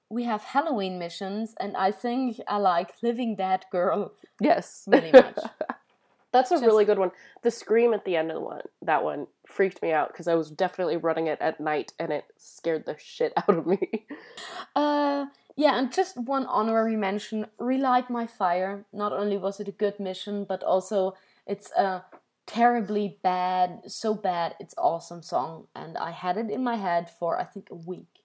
[SPEAKER 2] we have Halloween missions, and I think I like Living Dead Girl
[SPEAKER 3] yes,
[SPEAKER 2] really much.
[SPEAKER 3] That's a
[SPEAKER 2] Just-
[SPEAKER 3] really good one. The scream at the end of the one, that one freaked me out because I was definitely running it at night and it scared the shit *laughs* out of me.
[SPEAKER 2] Uh, yeah, and just one honorary mention Relight My Fire. Not only was it a good mission, but also it's a terribly bad, so bad, it's awesome song. And I had it in my head for, I think, a week.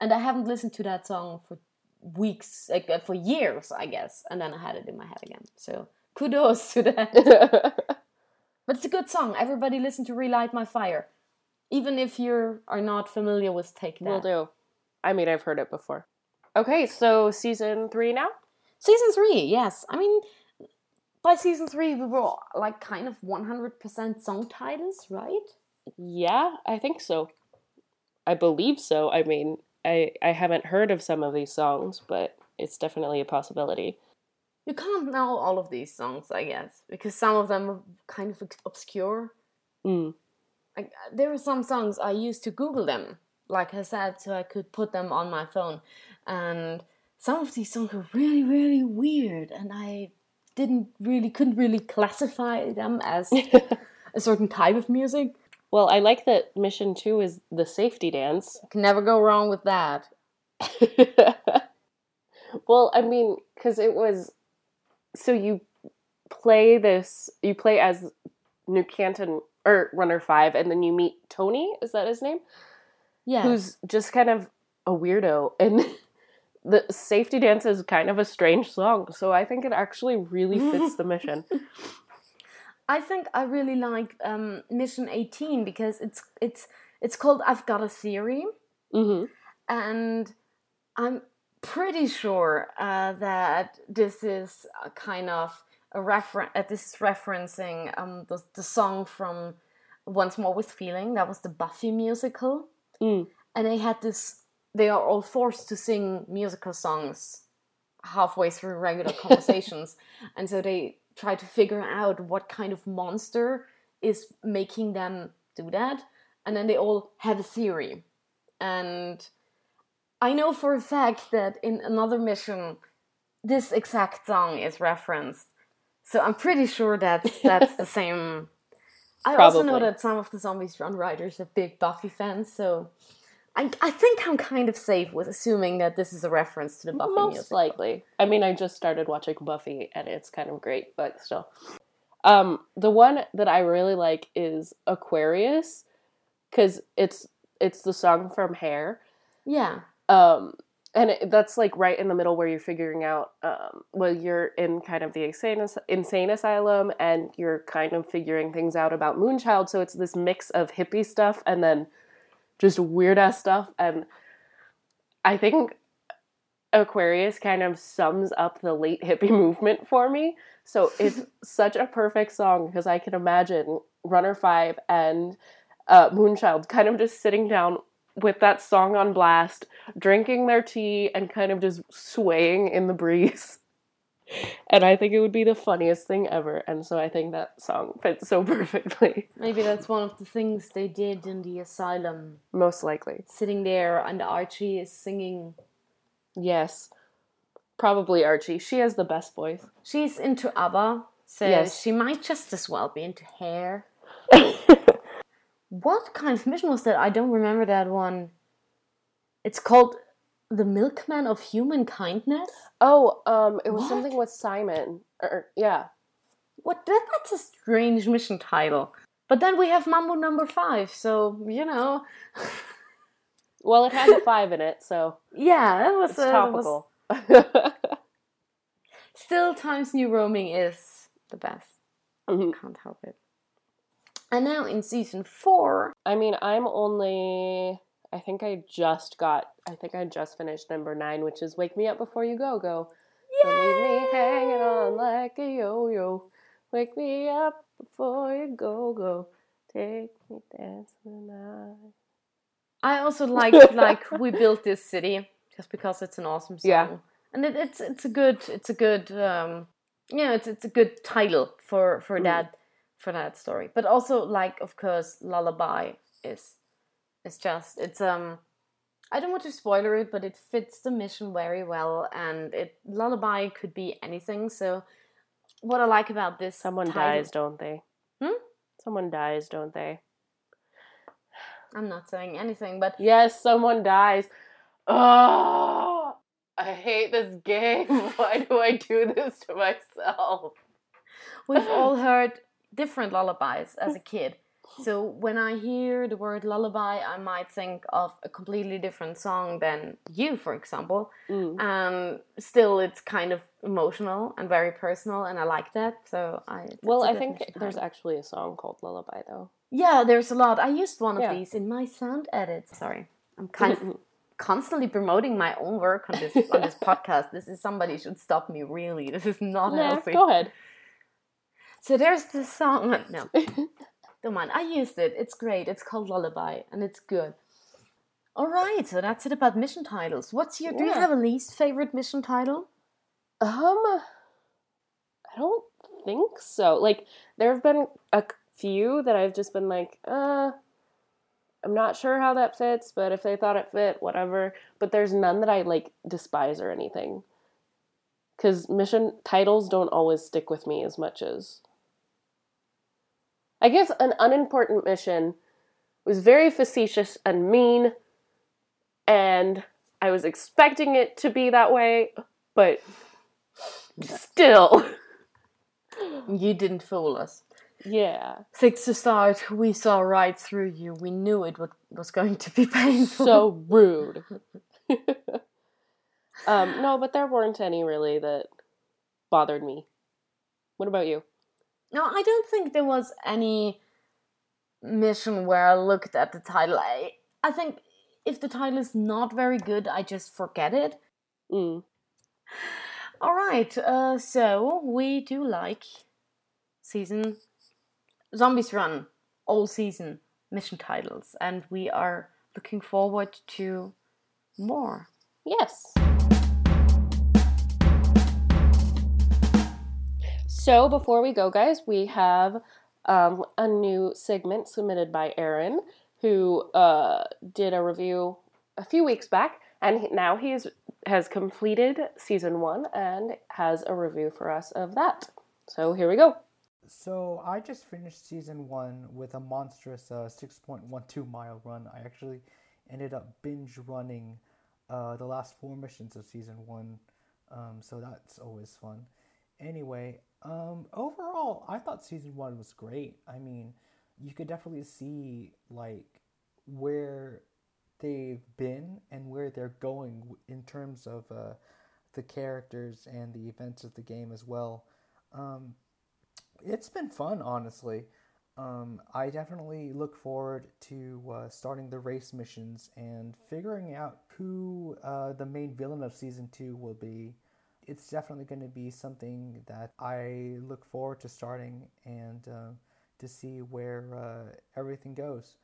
[SPEAKER 2] And I haven't listened to that song for weeks, like uh, for years, I guess. And then I had it in my head again. So kudos to that. *laughs* But it's a good song. Everybody listen to Relight My Fire. Even if you are not familiar with Take That.
[SPEAKER 3] Will do. I mean, I've heard it before. Okay, so season three now.
[SPEAKER 2] Season three, yes. I mean, by season three we were like kind of 100% song titles, right?
[SPEAKER 3] Yeah, I think so. I believe so. I mean, I I haven't heard of some of these songs, but it's definitely a possibility.
[SPEAKER 2] You can't know all of these songs, I guess, because some of them are kind of obscure.
[SPEAKER 3] Mm.
[SPEAKER 2] Like, there are some songs I used to Google them, like I said, so I could put them on my phone. And some of these songs were really, really weird, and I didn't really, couldn't really classify them as *laughs* a certain type of music.
[SPEAKER 3] Well, I like that mission two is the safety dance.
[SPEAKER 2] Can never go wrong with that. *laughs*
[SPEAKER 3] well, I mean, because it was so you play this, you play as New Canton or Runner Five, and then you meet Tony. Is that his name?
[SPEAKER 2] Yeah.
[SPEAKER 3] Who's just kind of a weirdo, and *laughs* the safety dance is kind of a strange song. So I think it actually really fits the mission. *laughs*
[SPEAKER 2] I think I really like um, Mission 18 because it's it's it's called I've Got a Theory,
[SPEAKER 3] hmm
[SPEAKER 2] and I'm pretty sure uh, that this is a kind of a reference. Uh, this is referencing um, the the song from Once More with Feeling. That was the Buffy musical,
[SPEAKER 3] Mm.
[SPEAKER 2] and they had this. They are all forced to sing musical songs halfway through regular *laughs* conversations, and so they try to figure out what kind of monster is making them do that, and then they all have a theory, and I know for a fact that in another mission, this exact song is referenced. So I'm pretty sure that's *laughs* that's the same. I also know that some of the Zombies Run writers are big Buffy fans, so I, I think I'm kind of safe with assuming that this is a reference to the Buffy
[SPEAKER 3] Most
[SPEAKER 2] music.
[SPEAKER 3] likely. I mean, I just started watching Buffy, and it's kind of great, but still. Um, the one that I really like is Aquarius, because it's it's the song from Hair.
[SPEAKER 2] Yeah,
[SPEAKER 3] um and it, that's like right in the middle where you're figuring out um well you're in kind of the insane, insane asylum and you're kind of figuring things out about moonchild. So it's this mix of hippie stuff and then just weird ass stuff. And i think aquarius kind of sums up the late hippie *laughs* movement for me. So it's *laughs* such a perfect song because i can imagine runner 5 and uh, moonchild kind of just sitting down with that song on blast, drinking their tea and kind of just swaying in the breeze. *laughs* And I think it would be the funniest thing ever. And so I think that song fits so *laughs* perfectly.
[SPEAKER 2] maybe that's one of the things they did in the asylum.
[SPEAKER 3] Most likely.
[SPEAKER 2] Sitting there and Archie is singing.
[SPEAKER 3] Yes. Probably Archie. She has the best voice.
[SPEAKER 2] She's into ABBA, so
[SPEAKER 3] Yes.
[SPEAKER 2] she might just as well be into hair. *laughs* What kind of mission was that? I don't remember that one. It's called The Milkman of Human Kindness?
[SPEAKER 3] oh, um, it was
[SPEAKER 2] What?
[SPEAKER 3] something with Simon. Or, yeah.
[SPEAKER 2] What? That, that's a strange mission title. But then we have Mambo number five, so, you know. *laughs*
[SPEAKER 3] Well, it has a five in it, so *laughs*
[SPEAKER 2] Yeah, that was,
[SPEAKER 3] it's
[SPEAKER 2] uh, that was-
[SPEAKER 3] topical. *laughs*
[SPEAKER 2] Still, Times New Roaming is the best.
[SPEAKER 3] Mhm.
[SPEAKER 2] Can't help it. And now in season four,
[SPEAKER 3] I mean, I'm only. I think I just got. I think I just finished number nine, which is "Wake Me Up Before You Go Go." Don't leave me hanging on like a yo-yo. Wake me up before you go go. Take me dancing tonight.
[SPEAKER 2] I also *laughs* like like we built this city just because it's an awesome song.
[SPEAKER 3] Yeah.
[SPEAKER 2] and it, it's it's a good it's a good um yeah it's it's a good title for for
[SPEAKER 3] Mm.
[SPEAKER 2] that for that story. But also like of course Lullaby is is just it's um I don't want to spoiler it, but it fits the mission very well, and it Lullaby could be anything. So what I like about this
[SPEAKER 3] Someone
[SPEAKER 2] title-
[SPEAKER 3] dies, don't they?
[SPEAKER 2] Hmm?
[SPEAKER 3] Someone dies, don't they?
[SPEAKER 2] I'm not saying anything, but
[SPEAKER 3] Yes, someone dies. Oh, I hate this game. *laughs* Why do I do this to myself?
[SPEAKER 2] We've all heard different lullabies as a kid. So when I hear the word lullaby, I might think of a completely different song than you, for example.
[SPEAKER 3] Mm.
[SPEAKER 2] And still, it's kind of emotional and very personal, and I like that. So I
[SPEAKER 3] Well, I think there's actually a song called Lullaby, though.
[SPEAKER 2] yeah, there's a lot. I used one of
[SPEAKER 3] Yeah.
[SPEAKER 2] these in my sound edits. Sorry, I'm *laughs* kind of constantly promoting my own work on this on this *laughs* podcast. This is somebody should stop me. Really, this is not
[SPEAKER 3] Nah,
[SPEAKER 2] healthy.
[SPEAKER 3] go ahead.
[SPEAKER 2] So there's this song. *laughs* No, *laughs* don't mind. I used it. It's great. It's called Lullaby, and it's good. All right, so that's it about mission titles. What's your? Do you
[SPEAKER 3] Yeah.
[SPEAKER 2] have a least favorite mission title?
[SPEAKER 3] Um, I don't think so. Like, there have been a few that I've just been like, uh, I'm not sure how that fits, but if they thought it fit, whatever. But there's none that I like despise or anything. Because mission titles don't always stick with me as much as. I guess an unimportant mission was very facetious and mean, and I was expecting it to be that way, but still.
[SPEAKER 2] You didn't fool us.
[SPEAKER 3] Yeah.
[SPEAKER 2] Six to start, we saw right through you. We knew it would, was going to be *laughs* painful.
[SPEAKER 3] So rude. *laughs* um, no, but there weren't any really that bothered me. What about you?
[SPEAKER 2] No, I don't think there was any mission where I looked at the title. I, I think if the title is not very good, I just forget it.
[SPEAKER 3] Mm.
[SPEAKER 2] All right, uh, so we do like season Zombies Run all season mission titles, and we are looking forward to more.
[SPEAKER 3] Yes. So before we go, guys, we have um, a new segment submitted by Aaron, who uh, did a review a few weeks back, and he- now he's has completed season one and has a review for us of that. So here we go.
[SPEAKER 6] So I just finished season one with a monstrous uh, 6.12 mile run. I actually ended up binge running uh, the last four missions of season one, um, so that's always fun. Anyway, um, overall, I thought season one was great. I mean, you could definitely see like where they've been and where they're going in terms of uh, the characters and the events of the game as well. Um, it's been fun, honestly. Um, I definitely look forward to uh, starting the race missions and figuring out who uh, the main villain of season two will be. It's definitely going to be something that I look forward to starting and uh, to see where uh, everything goes.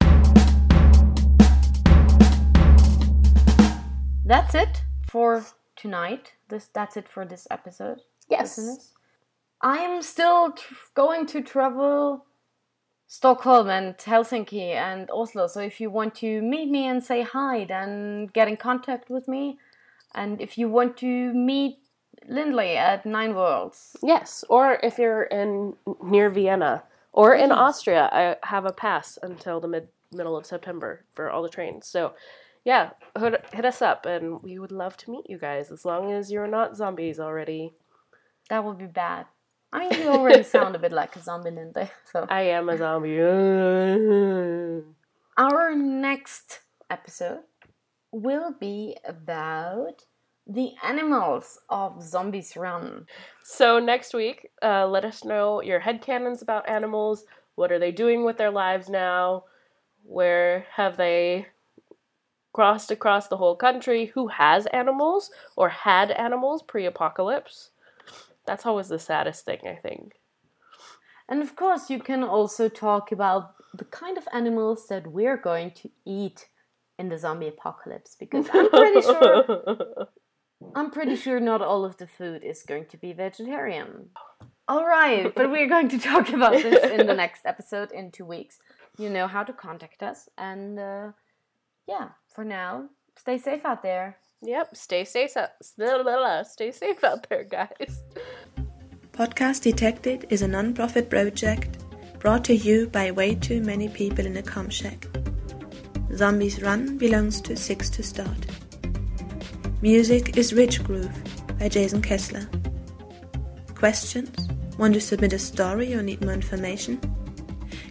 [SPEAKER 2] That's it for tonight. This that's it for this episode.
[SPEAKER 3] Yes.
[SPEAKER 2] I am still tr- going to travel Stockholm and Helsinki and Oslo. So if you want to meet me and say hi, then get in contact with me. And if you want to meet Lindley at Nine Worlds,
[SPEAKER 3] Yes, or if you're in near Vienna or in
[SPEAKER 2] Yes.
[SPEAKER 3] Austria, I have a pass until the mid middle of September for all the trains. So, yeah, hit, hit us up, and we would love to meet you guys as long as you're not zombies already.
[SPEAKER 2] that would be bad. I mean, you already *laughs* sound a bit like a zombie, Lindley. *laughs* So
[SPEAKER 3] I am a zombie.
[SPEAKER 2] our next episode will be about the animals of Zombies Run.
[SPEAKER 3] so next week, uh, let us know your headcanons about animals. What are they doing with their lives now? Where have they crossed across the whole country? Who has animals or had animals pre-apocalypse? That's always the saddest thing, I think.
[SPEAKER 2] And of course, you can also talk about the kind of animals that we're going to eat in the zombie apocalypse because I'm pretty *laughs* sure I'm pretty *laughs* sure not all of the food is going to be vegetarian. All right, but we're going to talk *laughs* about this in the next episode in 2 weeks. You know how to contact us and uh, yeah, for now, stay safe out there.
[SPEAKER 3] Yep, stay safe. out- Stay safe out there, guys.
[SPEAKER 7] Podcast Detected is a non-profit project brought to you by way too many people in a com shack. Zombies Run belongs to Six to Start. Music is Rich Groove by Jason Kessler. Questions? Want to submit a story or need more information?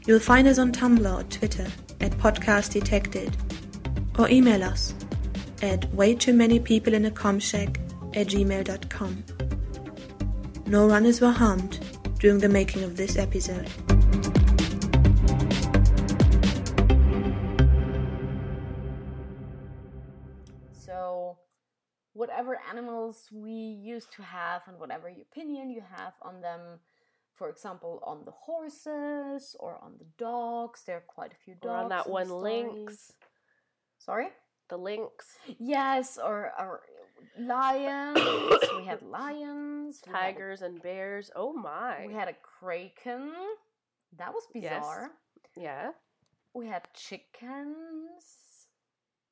[SPEAKER 7] You'll find us on Tumblr or Twitter at Podcast Detected or email us at way too many people in a com shack at gmail.com. No runners were harmed during the making of this episode.
[SPEAKER 2] Whatever animals we used to have and whatever opinion you have on them, for example, on the horses or on the dogs. There are quite a few dogs.
[SPEAKER 3] Or on that one
[SPEAKER 2] story.
[SPEAKER 3] lynx.
[SPEAKER 2] Sorry?
[SPEAKER 3] The lynx.
[SPEAKER 2] Yes, or, or lions. we had *coughs* lions. we had a-
[SPEAKER 3] Tigers and bears. Oh my.
[SPEAKER 2] We had a kraken. That was
[SPEAKER 3] Yes.
[SPEAKER 2] bizarre.
[SPEAKER 3] yeah.
[SPEAKER 2] We had chickens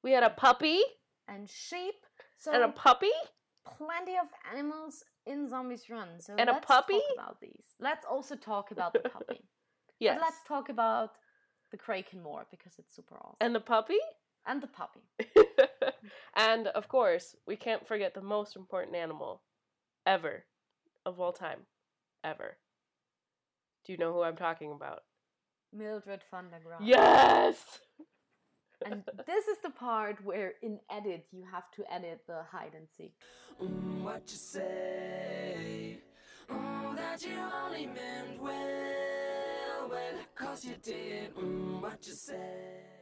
[SPEAKER 3] We had a puppy
[SPEAKER 2] and sheep. So
[SPEAKER 3] and a puppy.
[SPEAKER 2] plenty of animals in Zombies Run. So
[SPEAKER 3] And a
[SPEAKER 2] let's
[SPEAKER 3] puppy?
[SPEAKER 2] talk about these. Let's also talk about the puppy. *laughs*
[SPEAKER 3] Yes.
[SPEAKER 2] But let's talk about the kraken more because it's super awesome.
[SPEAKER 3] and the puppy.
[SPEAKER 2] and the puppy. *laughs*
[SPEAKER 3] and of course, we can't forget the most important animal ever of all time. Ever. Do you know who I'm talking about?
[SPEAKER 2] Mildred van der Graaf.
[SPEAKER 3] Yes!
[SPEAKER 2] And this is the part where in edit you have to edit the hide and seek.
[SPEAKER 5] Mm, what you say? Oh, that you only meant well, well, cause you did. Mm, what you say?